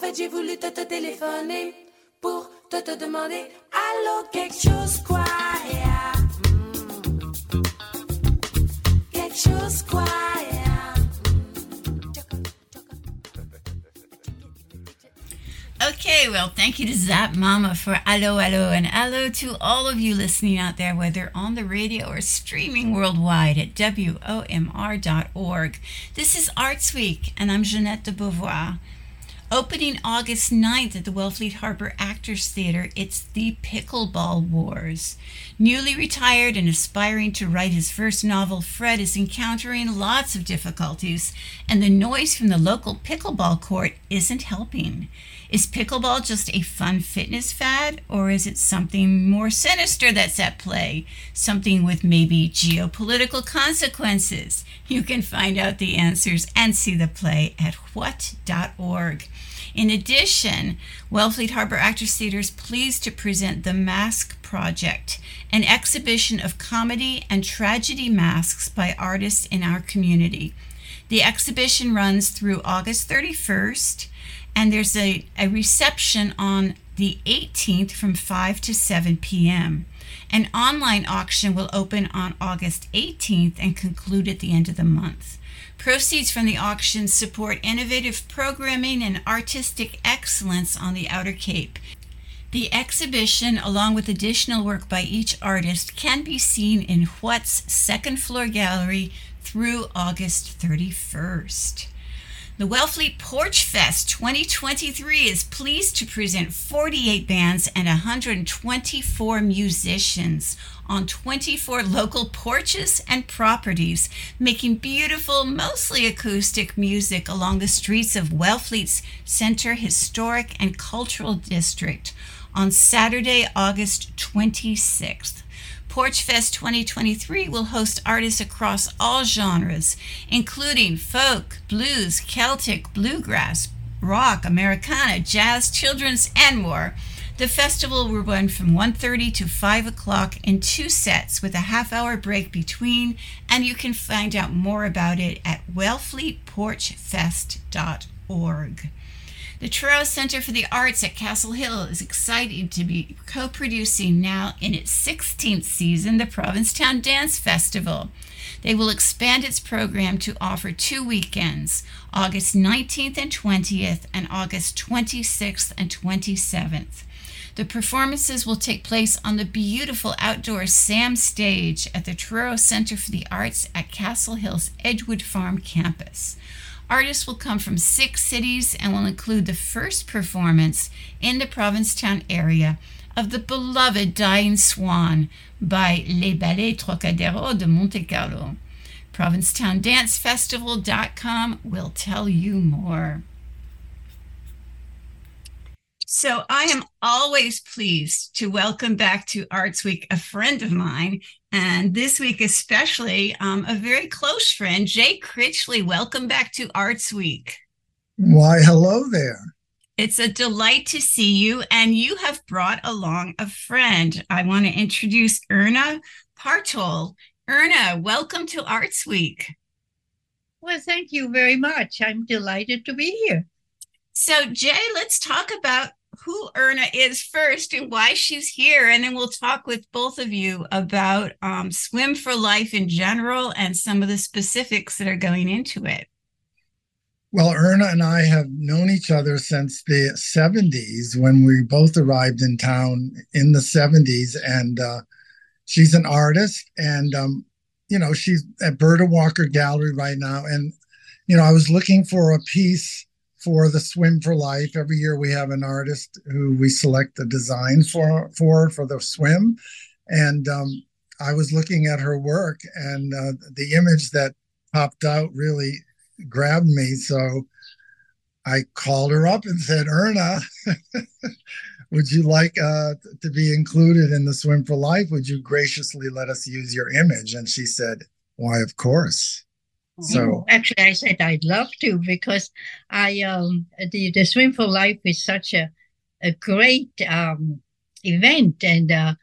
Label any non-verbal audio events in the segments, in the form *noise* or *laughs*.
Fait, j'ai voulu te, te téléphoner pour te, te demander Allô, quelque chose quoi. Mm. Yeah. *laughs* Okay, well, thank you to Zap Mama for Allo Allo, and hello to all of you listening out there, whether on the radio or streaming worldwide at WOMR.org. This is Arts Week, and I'm Jeanette de Beauvoir. Opening August 9th at the Wellfleet Harbor Actors Theater, it's the Pickleball Wars. Newly retired and aspiring to write his first novel, Fred is encountering lots of difficulties, and the noise from the local pickleball court isn't helping. Is pickleball just a fun fitness fad, or is it something more sinister that's at play? Something with maybe geopolitical consequences? You can find out the answers and see the play at what.org. In addition, Wellfleet Harbor Actors Theater is pleased to present The Mask Project, an exhibition of comedy and tragedy masks by artists in our community. The exhibition runs through August 31st, and there's a, a reception on the 18th from 5 to 7 p.m. An online auction will open on August 18th and conclude at the end of the month. Proceeds from the auction support innovative programming and artistic excellence on the Outer Cape. The exhibition, along with additional work by each artist, can be seen in What's second floor gallery through August 31st. The Wellfleet Porch Fest 2023 is pleased to present 48 bands and 124 musicians on 24 local porches and properties, making beautiful, mostly acoustic music along the streets of Wellfleet's Center Historic and Cultural District on Saturday, August 26th. Porch Fest 2023 will host artists across all genres, including folk, blues, Celtic, bluegrass, rock, Americana, jazz, children's, and more. The festival will run from 1.30 to 5 o'clock in two sets with a half hour break between, and you can find out more about it at wellfleetporchfest.org. The Truro Center for the Arts at Castle Hill is excited to be co producing now in its 16th season the Provincetown Dance Festival. They will expand its program to offer two weekends, August 19th and 20th, and August 26th and 27th. The performances will take place on the beautiful outdoor SAM stage at the Truro Center for the Arts at Castle Hill's Edgewood Farm campus. Artists will come from six cities and will include the first performance in the Provincetown area of the beloved Dying Swan by Les Ballets Trockadero de Monte Carlo. ProvincetownDanceFestival.com will tell you more. So I am always pleased to welcome back to Arts Week a friend of mine, and this week especially um, a very close friend, Jay Critchley. Welcome back to Arts Week. Why, hello there. It's a delight to see you, and you have brought along a friend. I want to introduce Erna Partoll. Erna, welcome to Arts Week. Well, thank you very much. I'm delighted to be here. So, Jay, let's talk about who Erna is first and why she's here. And then we'll talk with both of you about um, Swim for Life in general and some of the specifics that are going into it. Well, Erna and I have known each other since the 70s when we both arrived in town in the 70s. And uh, she's an artist and, um, you know, she's at Berta Walker Gallery right now. And, you know, I was looking for a piece for the swim for life. Every year we have an artist who we select a design for for for the swim. And um, i was looking at her work and uh, the image that popped out really grabbed me. So i called her up and said erna *laughs* would you like uh, to be included in the swim for life? Would you graciously let us use your image? And she said why of course so actually, I said I'd love to because I um the the Swim for Life is such a a great um event and uh,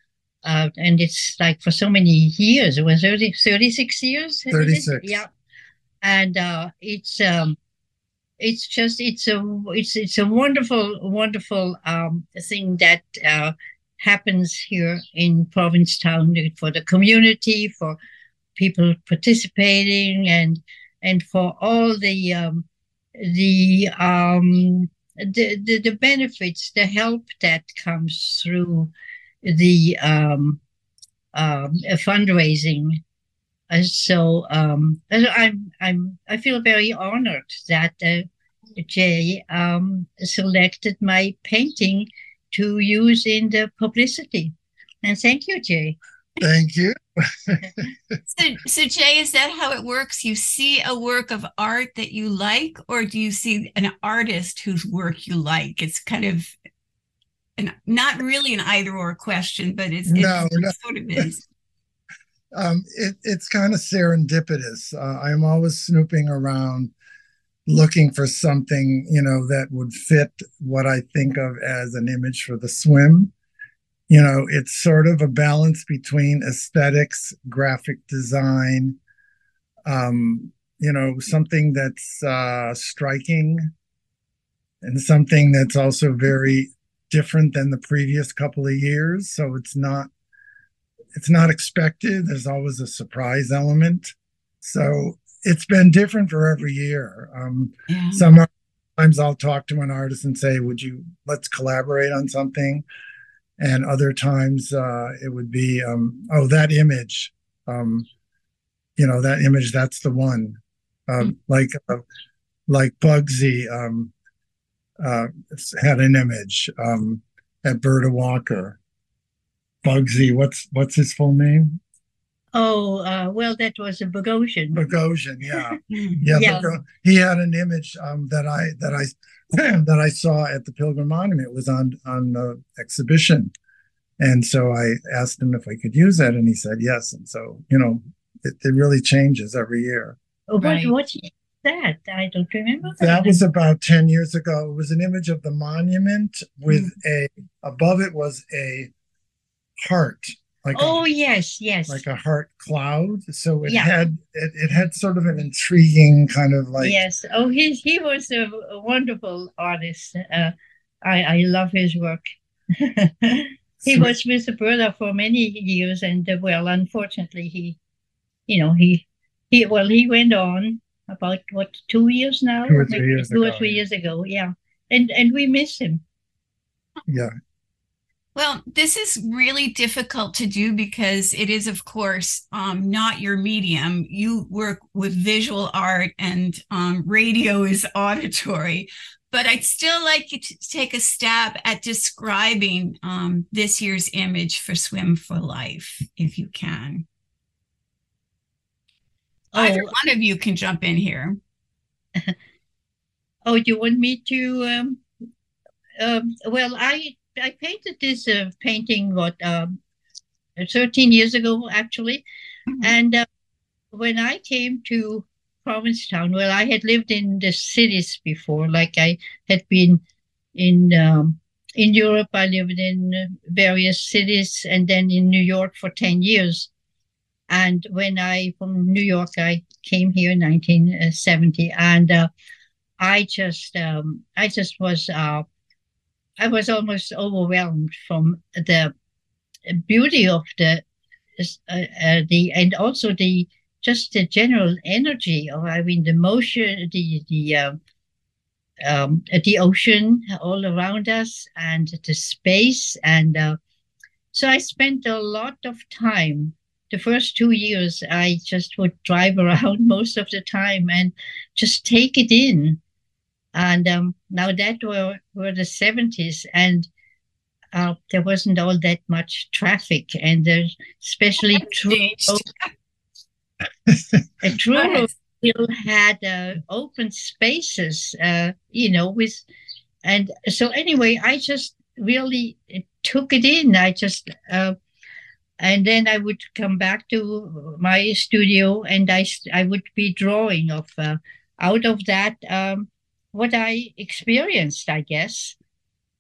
uh and it's like for so many years. It was 30, 36 years. 36. Yeah, and uh, it's um it's just it's a it's it's a wonderful wonderful um, thing that uh, happens here in Provincetown for the community, for people participating, and and for all the um, the um, the, the, the benefits, the help that comes through the um, um, fundraising. Uh, so um, I'm I'm I feel very honored that uh, Jay um, selected my painting to use in the publicity. And thank you, Jay. Thank you. so, so Jay, is that how it works? You see a work of art that you like, or do you see an artist whose work you like? It's kind of an, not really an either or question, but it's, no, it no. sort of is. *laughs* um, it, it's kind of serendipitous. Uh, I'm always snooping around looking for something, you know, that would fit what I think of as an image for the swim you know it's sort of a balance between aesthetics graphic design um you know something that's uh striking and something that's also very different than the previous couple of years so it's not it's not expected there's always a surprise element. so it's been different for every year um yeah. sometimes i'll talk to an artist and say would you let's collaborate on something and other times uh, it would be um, oh that image um, you know that image that's the one. Mm-hmm. like uh, like bugsy um, uh, had an image um, at Berta Walker. Bugsy what's what's his full name Oh, uh, well, that was a Bogosian. Bogosian, yeah, *laughs* yeah. yeah. he had an image um, that I that I *clears throat* that I saw at the Pilgrim Monument It was on on the exhibition, and so I asked him if I could use that, and he said yes. And so you know, it, it really changes every year. Oh, right. what what's that? I don't remember. That. that was about ten years ago. It was an image of the monument with mm. a above it was a heart like oh a, yes yes. like a heart cloud. So it yeah. had it, it had sort of an intriguing kind of like yes. Oh he he was a, a wonderful artist. Uh, i i love his work. *laughs* He was with the brother for many years and uh, well unfortunately he you know he he well he went on about what two years now? Two or three years two ago, or three yeah. years ago yeah. And and we miss him. Yeah well, this is really difficult to do because it is, of course, um, not your medium. You work with visual art and um, radio is *laughs* auditory. But I'd still like you to take a stab at describing um, this year's image for Swim for Life, if you can. Oh. Either one of you can jump in here. *laughs* oh, do you want me to? Um, um, well, I I painted this uh, painting what um, 13 years ago actually, mm-hmm. and uh, when I came to Provincetown, well, I had lived in the cities before, like I had been in um, in Europe. I lived in various cities, and then in New York for 10 years. And when I from New York, I came here in 1970, and uh, I just um, I just was uh, I was almost overwhelmed from the beauty of the uh, uh, the and also the just the general energy of I mean the motion the the uh, um, the ocean all around us and the space and uh, so I spent a lot of time. The first two years I just would drive *laughs* around most of the time and just take it in. And um, now that were, were the 70s, and uh, there wasn't all that much traffic, and there's especially Truro. *laughs* Truro still had uh, open spaces, uh, you know, with, and so anyway, I just really took it in. I just, uh, and then I would come back to my studio, and I I would be drawing of uh, out of that. Um, what I experienced, I guess.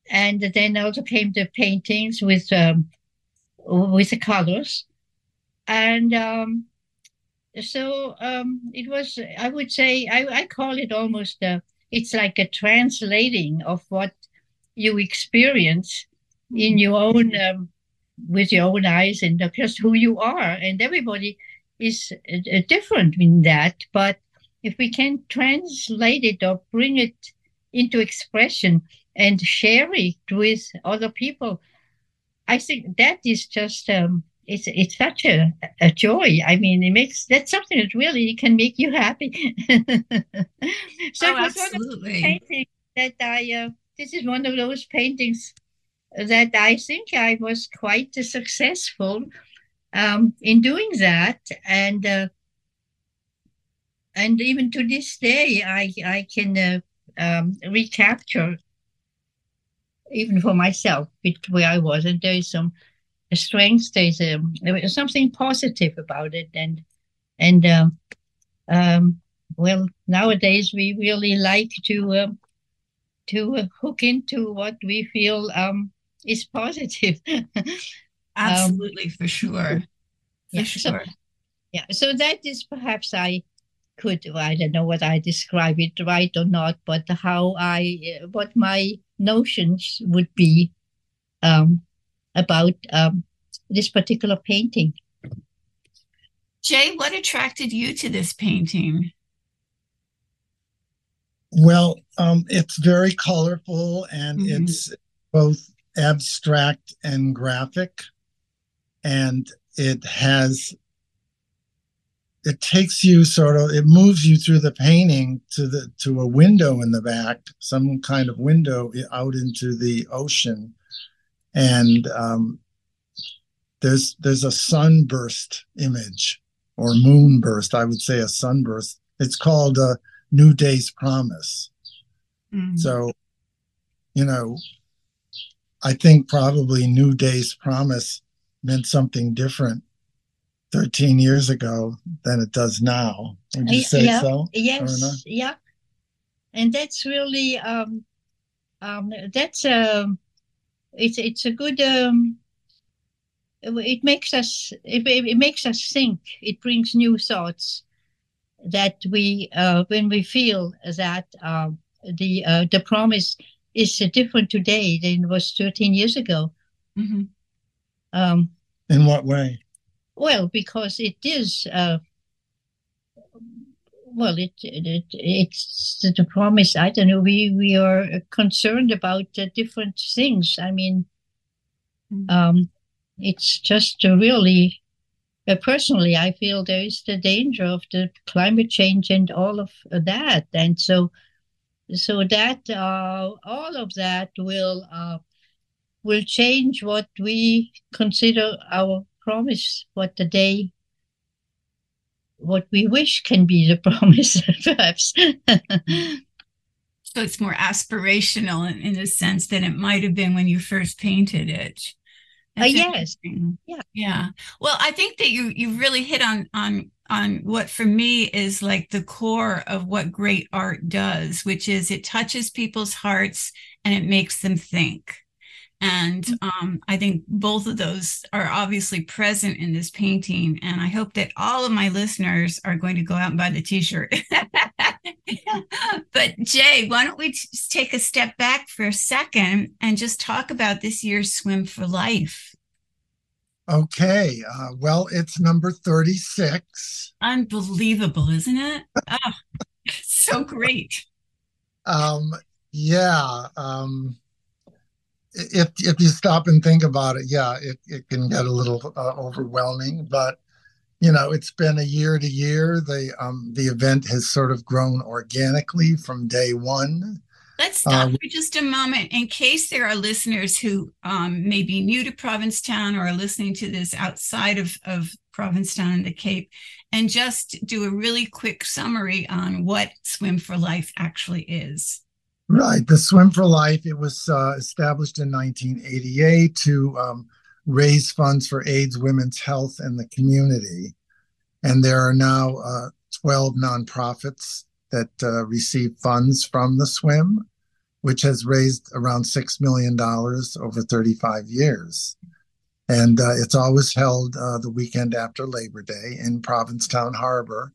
And then also came the paintings with um, with the colors, and um, so um, it was. I would say I, I call it almost a, it's like a translating of what you experience in your own um, with your own eyes and just who you are and everybody is uh, different in that but if we can translate it or bring it into expression and share it with other people i think that is just um, it's it's such a, a joy. I mean, it makes that's something that really can make you happy. *laughs* so oh, absolutely. painting that I uh, this is one of those paintings that I think I was quite successful um, in doing that, and uh, and even to this day, I I can uh, um, recapture even for myself where I was, and there is some strength. There's there's something positive about it, and and um, um, well, nowadays we really like to um, to hook into what we feel um, is positive. *laughs* Um, Absolutely, for sure. For yeah, sure. So, yeah, so that is perhaps I could I don't know whether I describe it right or not, but how I what my notions would be um, about um, this particular painting. Jay, what attracted you to this painting? Well, um, it's very colorful and mm-hmm. it's both abstract and graphic. And it has, it takes you sort of, it moves you through the painting to the to a window in the back, some kind of window out into the ocean and um, there's there's a sunburst image or moonburst. I would say a sunburst. It's called a New Day's Promise. Mm-hmm. So, you know, I think probably New Day's Promise meant something different 13 years ago than it does now. Would you say yeah, so? Yes. Yeah. And that's really um um that's um it's it's a good um, it makes us it, it makes us think it brings new thoughts that we uh, when we feel that uh, the uh, the promise is different today than it was 13 years ago mm-hmm. um, in what way well because it is uh, well, it, it it's the promise. I don't know. We we are concerned about uh, different things. I mean, mm-hmm. um, it's just really. Uh, personally, I feel there is the danger of the climate change and all of that, and so, so that uh, all of that will uh, will change what we consider our promise, what the day what we wish can be the *laughs* promise, perhaps. so it's more aspirational in, in a sense than it might have been when you first painted it. Uh, yes. Yeah. Yeah. Well, I think that you you really hit on on on what for me is like the core of what great art does, which is it touches people's hearts and it makes them think. And mm-hmm. um, I think both of those are obviously present in this painting. And I hope that all of my listeners are going to go out and buy the t shirt. *laughs* but, Jay, why don't we t- take a step back for a second and just talk about this year's Swim for Life? Okay. Uh, well, it's number 36. Unbelievable, isn't it? oh, *laughs* so great. Um, yeah. Um, if if you stop and think about it, yeah, it, it can get a little uh, overwhelming. But you know, it's been a year to year. The um the event has sort of grown organically from day one. Let's stop uh, for just a moment in case there are listeners who um, may be new to Provincetown or are listening to this outside of, of Provincetown and the Cape, and just do a really quick summary on what Swim for Life actually is. Right. The Swim for Life, it was uh, established in 1988 to um, raise funds for AIDS, women's health, and the community. And there are now uh, 12 nonprofits that uh, receive funds from the swim, which has raised around $6 million over 35 years. And uh, it's always held uh, the weekend after Labor Day in Provincetown Harbor.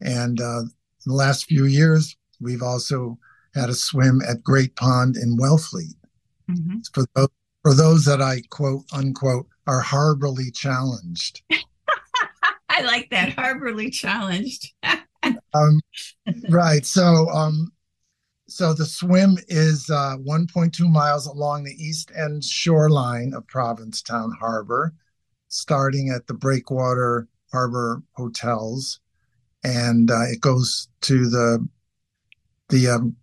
And uh, in the last few years, we've also had a swim at Great Pond in Wellfleet. Mhm. For those, for those that I quote unquote are harborly challenged. *laughs* I like that. Harborly challenged. *laughs* Um, right. So, um, so the swim is uh, 1.2 miles along the east end shoreline of Provincetown Harbor, starting at the Breakwater Harbor Hotels, and uh, it goes to the the um,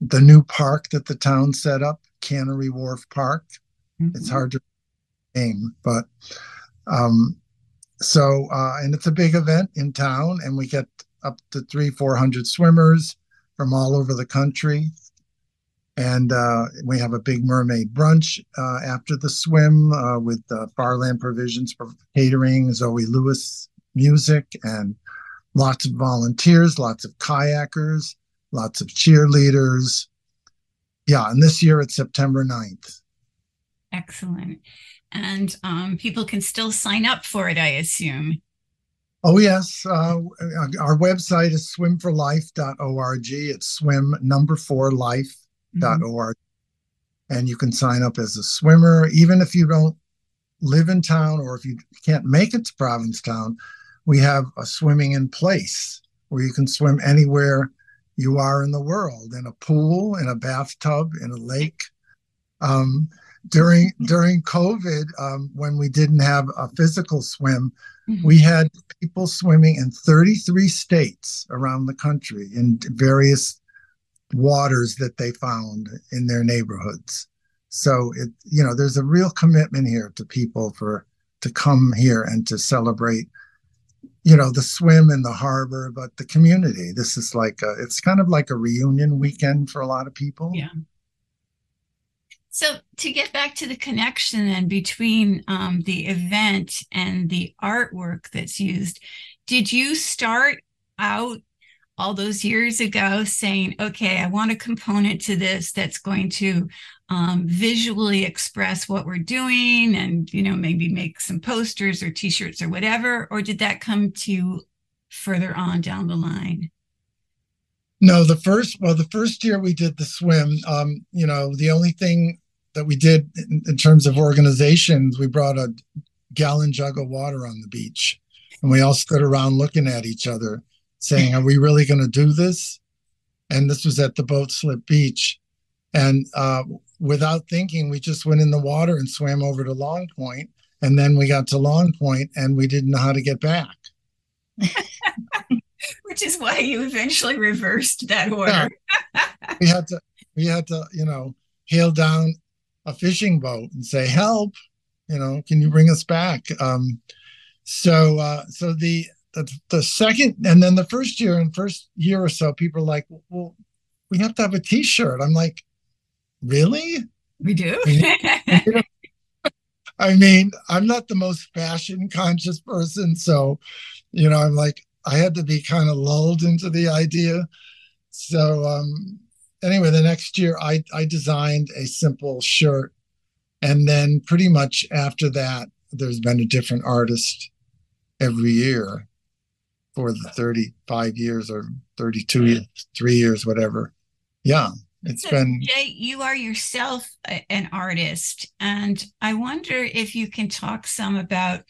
the new park that the town set up, Cannery Wharf Park. It's hard to name, but um, so uh, and it's a big event in town, and we get up to three, four hundred swimmers from all over the country, and uh, we have a big mermaid brunch uh, after the swim uh, with uh, Farland Provisions for catering, Zoe Lewis music, and lots of volunteers, lots of kayakers, lots of cheerleaders. Yeah, and this year it's September 9th. Excellent. And um, people can still sign up for it, I assume. Oh, yes. Uh, our website is swimforlife.org. It's swim number four life.org. And you can sign up as a swimmer, even if you don't live in town or if you can't make it to Provincetown. We have a swimming in place where you can swim anywhere you are in the world in a pool, in a bathtub, in a lake. Um, during during COVID, um, when we didn't have a physical swim, Mhm. we had people swimming in 33 states around the country in various waters that they found in their neighborhoods. So it, you know, there's a real commitment here to people for to come here and to celebrate, you know, the swim in the harbor, but the community. This is like a, it's kind of like a reunion weekend for a lot of people. Yeah. So to get back to the connection and between um, the event and the artwork that's used, did you start out all those years ago saying, okay, I want a component to this that's going to um, visually express what we're doing and, you know, maybe make some posters or t-shirts or whatever? Or did that come to you further on down the line? No, the first well, the first year we did the swim, um, you know, the only thing that we did in, in terms of organizations, we brought a gallon jug of water on the beach, and we all stood around looking at each other, saying, "Are we really going to do this?" And this was at the boat slip beach, and uh, without thinking, we just went in the water and swam over to Long Point, and then we got to Long Point, and we didn't know how to get back. *laughs* Which is why you eventually reversed that order. we had to we had to you know hail down a fishing boat and say help you know can you bring us back um so uh so the the, the second and then the first year and first year or so people are like well we have to have a t-shirt. I'm like really? We do. i mean *laughs* i'm not the most fashion conscious person so you know i'm like i had to be kind of lulled into the idea. So um anyway the next year i i designed a simple shirt and then pretty much after that there's been a different artist every year for the 35 years or 32 years, three years whatever. Yeah it's So, been Jay, you are yourself a- an artist, and I wonder if you can talk some about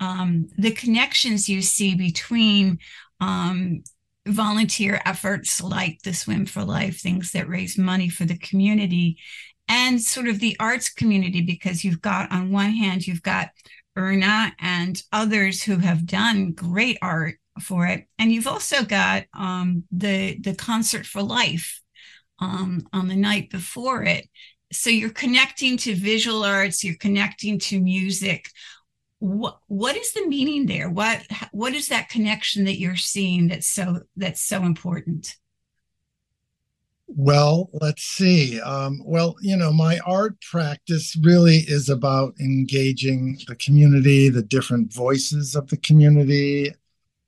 um, the connections you see between um, volunteer efforts like the Swim for Life, things that raise money for the community, and sort of the arts community, because you've got, on one hand, you've got Erna and others who have done great art for it, and you've also got um, the the Concert for Life um, on the night before it. So you're connecting to visual arts, you're connecting to music. What what is the meaning there? What what is that connection that you're seeing that's so that's so important? Well, let's see. Um, well, you know, my art practice really is about engaging the community, the different voices of the community,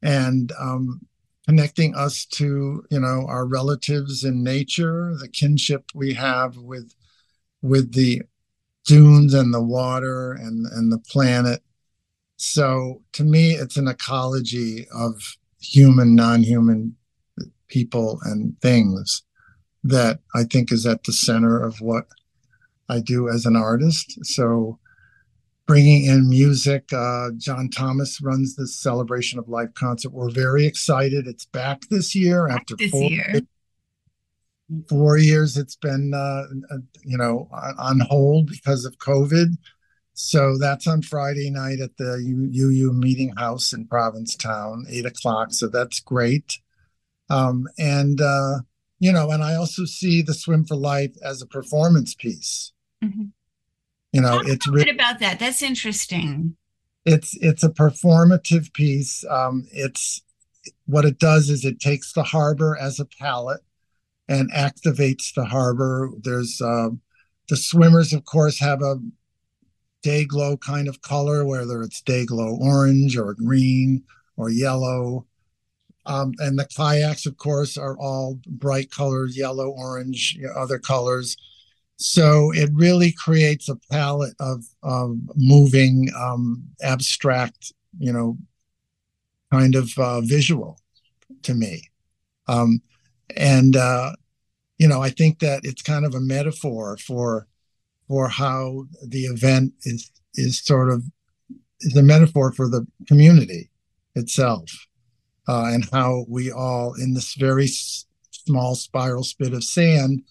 and um, connecting us to, you know, our relatives in nature, the kinship we have with with the dunes and the water and and the planet. So, to me, it's an ecology of human, non-human people and things that I think is at the center of what I do as an artist. So, bringing in music, uh, John Thomas runs the Celebration of Life concert. We're very excited. It's back this year Back after this four year. four years it's been uh, uh, you know on, hold because of covid so that's on friday night at the uu meeting house in provincetown eight o'clock so that's great um, and uh, you know and i also see the swim for life as a performance piece Mhm. You know Talk it's bit about that. That's interesting. it's it's a performative piece um it's what it does is it takes the harbor as a palette and activates the harbor there's um the swimmers of course have a day glow kind of color whether it's day glow orange or green or yellow um, and the kayaks of course are all bright colors yellow orange you know, other colors so it really creates a palette of, of moving um, abstract you know kind of uh, visual to me. Um, and uh, you know i think that it's kind of a metaphor for for how the event is is sort of is a metaphor for the community itself uh, and how we all in this very s- small spiral spit of sand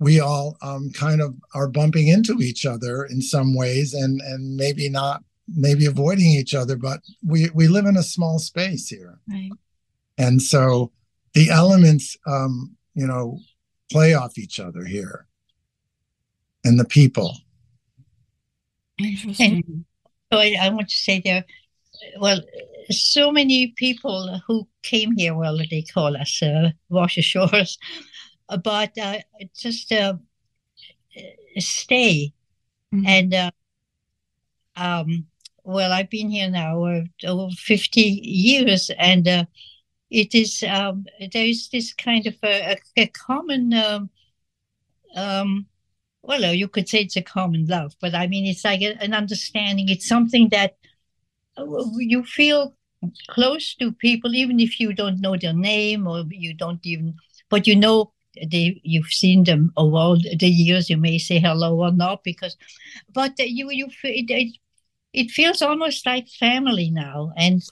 we all um, kind of are bumping into each other in some ways and and maybe not maybe avoiding each other but we we live in a small space here Right. and so the elements um you know play off each other here and the people Interesting. So I, I want to say there, well, so many people who came here, well, they call us uh, Washashores, but uh, just uh, stay. Mhm. And, uh, um, well, I've been here now uh, over 50 years, and uh, it is, um, there is this kind of a, a, a common, um, um, well, uh, you could say it's a common love, but I mean, it's like a, an understanding. It's something that uh, you feel close to people, even if you don't know their name or you don't even, but you know they you've seen them over the years. You may say hello or not because, but you you it, it, feels almost like family now. And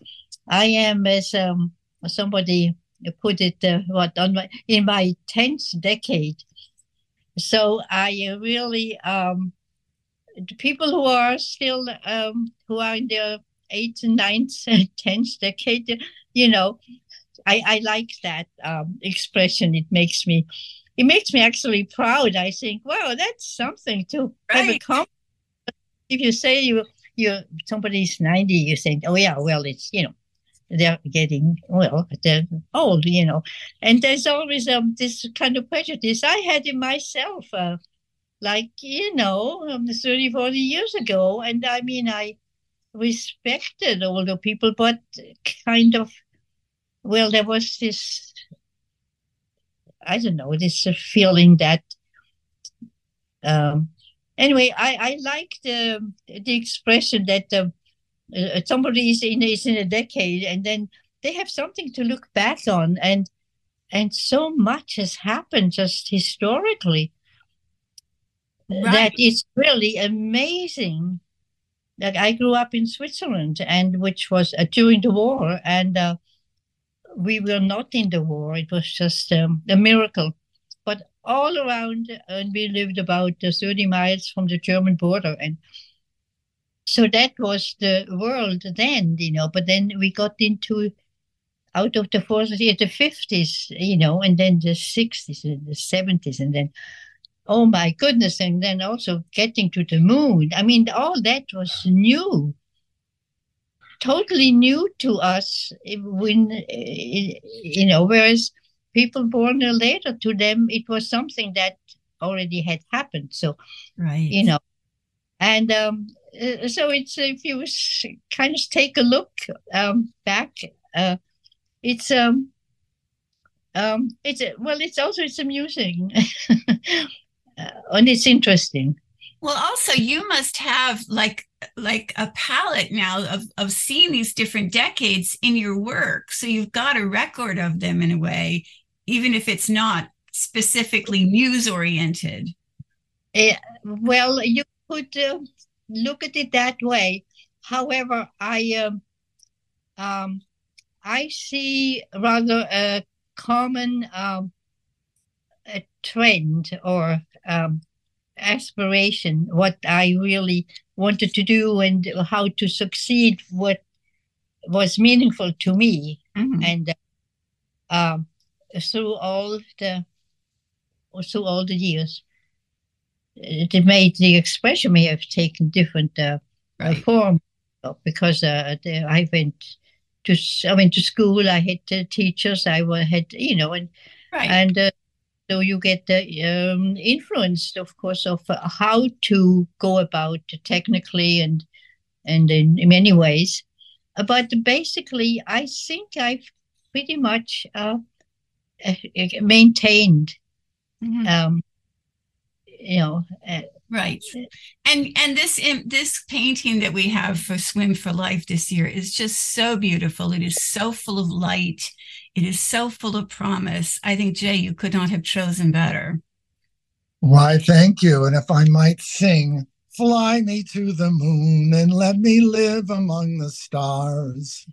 I am as um somebody put it uh, what on my in my tenth decade. So I really um the people who are still um who are in their eighth and ninth *laughs* tenth decade, you know, I, I like that um, expression. It makes me, it makes me actually proud. I think, wow, that's something to have a Right. If you say you you somebody's ninety, you think, oh yeah, well, it's you know, they're getting well, they're old, you know, and there's always um this kind of prejudice. I had it myself, uh, like you know, um, 30, 40 years ago, and I mean, I respected older people, but kind of, well, there was this, I don't know, this uh, feeling that, um, anyway, I, I like the, the expression that um, uh, somebody is in, is in a decade and then they have something to look back on and and so much has happened just historically that it's really amazing. Like I grew up in Switzerland, and which was uh, during the war, and uh, we were not in the war. It was just um, a miracle. But all around, and we lived about uh, 30 miles from the German border, and so that was the world then, you know. But then we got into out of the 40s, the 50s, you know, and then the 60s and the 70s, and then oh my goodness and then also getting to the moon i mean all that was new totally new to us eh, when eh, you know whereas people born later to them it was something that already had happened so Right. you know. And um uh, so it's if you kind of take a look um back uh it's um um it's well it's also it's amusing. *laughs* Uh, and it's interesting Well, also you must have like like a palette now of of seeing these different decades in your work. So you've got a record of them in a way, even if it's not specifically news oriented. Uh, well, you could uh, look at it that way. However, I um, um, I see rather a common um, a trend or um, aspiration, what I really wanted to do and how to succeed, what was meaningful to me. Mhm. And um, through all the through all the years, it made the expression may have taken different uh, uh, Right. form because uh, the, I went to I went to school. I had uh, teachers. I had you know and Right. and uh, so you get the um, influence, of course, of uh, how to go about technically and and in, in many ways. Uh, But basically, I think I've pretty much uh, uh, maintained, Mhm. um, you know, uh, Right. And and this this painting that we have for Swim for Life this year is just so beautiful. It is so full of light. It is so full of promise. I think Jay, you could not have chosen better. Why, thank you. And if I might sing, fly me to the moon and let me live among the stars.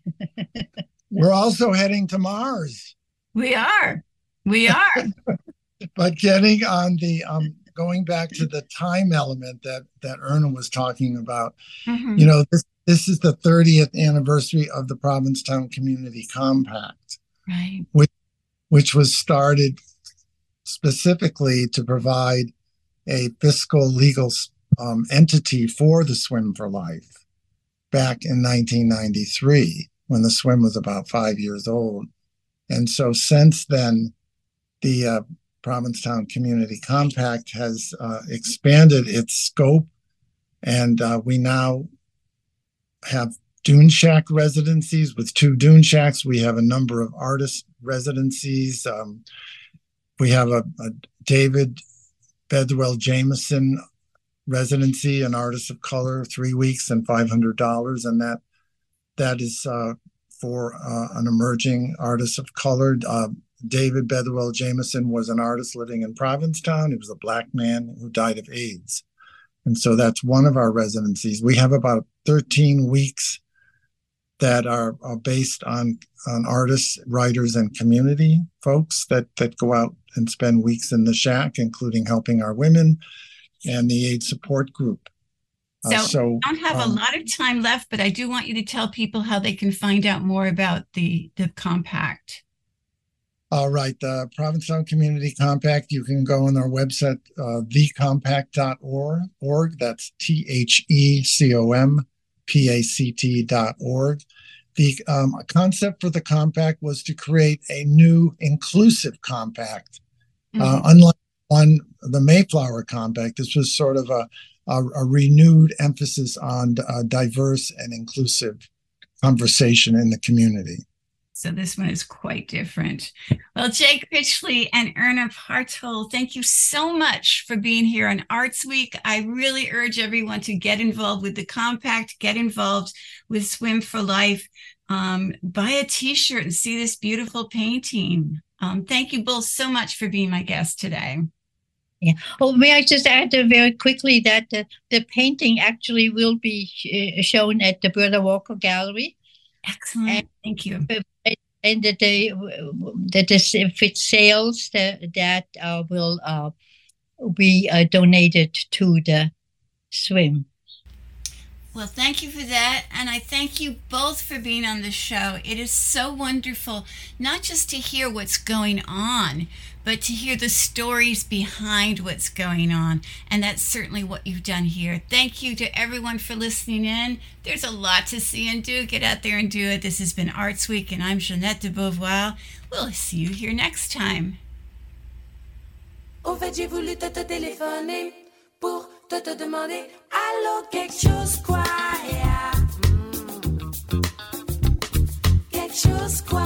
*laughs* We're also heading to Mars, We are. We are. *laughs* but getting on the um going back to the time element that that Erna was talking about. Mhm. You know, this this is the 30th anniversary of the Provincetown Community Compact. Right. which was started specifically to provide a fiscal legal um, entity for the Swim for Life back in 1993 when the swim was about five years old. And so since then, the uh, Provincetown Community Compact has uh, expanded its scope, and uh, we now have Dune Shack residencies with two Dune Shacks. We have a number of artist residencies. Um, we have a, a David Bedwell Jameson residency, an artist of color, three weeks and five hundred dollars, and that that is uh, for uh, an emerging artist of color. Uh, David Bedwell Jameson was an artist living in Provincetown. He was a black man who died of AIDS. And so that's one of our residencies. We have about 13 weeks that are, are based on on artists, writers, and community folks that that go out and spend weeks in the shack, including helping our women and the aid support group. Uh, So, so I don't have a um, lot of time left, but I do want you to tell people how they can find out more about the the compact. All right, the Provincetown Community Compact, you can go on our website, uh, thecompact.org. Org. That's T H E C O M P A C T dot org. The um, concept for the compact was to create a new inclusive compact. Uh, unlike one, the Mayflower Compact, this was sort of a, a, a renewed emphasis on uh, diverse and inclusive conversation in the community. So this one is quite different. Well, Jay Critchley and Erna Partoll, thank you so much for being here on Arts Week. I really urge everyone to get involved with the compact, get involved with Swim for Life, um, buy a T-shirt and see this beautiful painting. Um, thank you both so much for being my guest today. Yeah. Oh, may I just add uh, very quickly that uh, the painting actually will be sh- uh, shown at the Berta Walker Gallery, Excellent. And- Thank you. And that they that is if it sales that that uh, will uh, be uh, donated to the swim. Well, thank you for that. And I thank you both for being on the show. It is so wonderful, not just to hear what's going on, but to hear the stories behind what's going on. And that's certainly what you've done here. Thank you to everyone for listening in. There's a lot to see and do. Get out there and do it. This has been Arts Week, and I'm Jeanette de Beauvoir. We'll see you here next time. Au fait, j'ai voulu te, téléphoner pour te, te demander Allô, quelque chose quoi hmm. Quelque chose quoi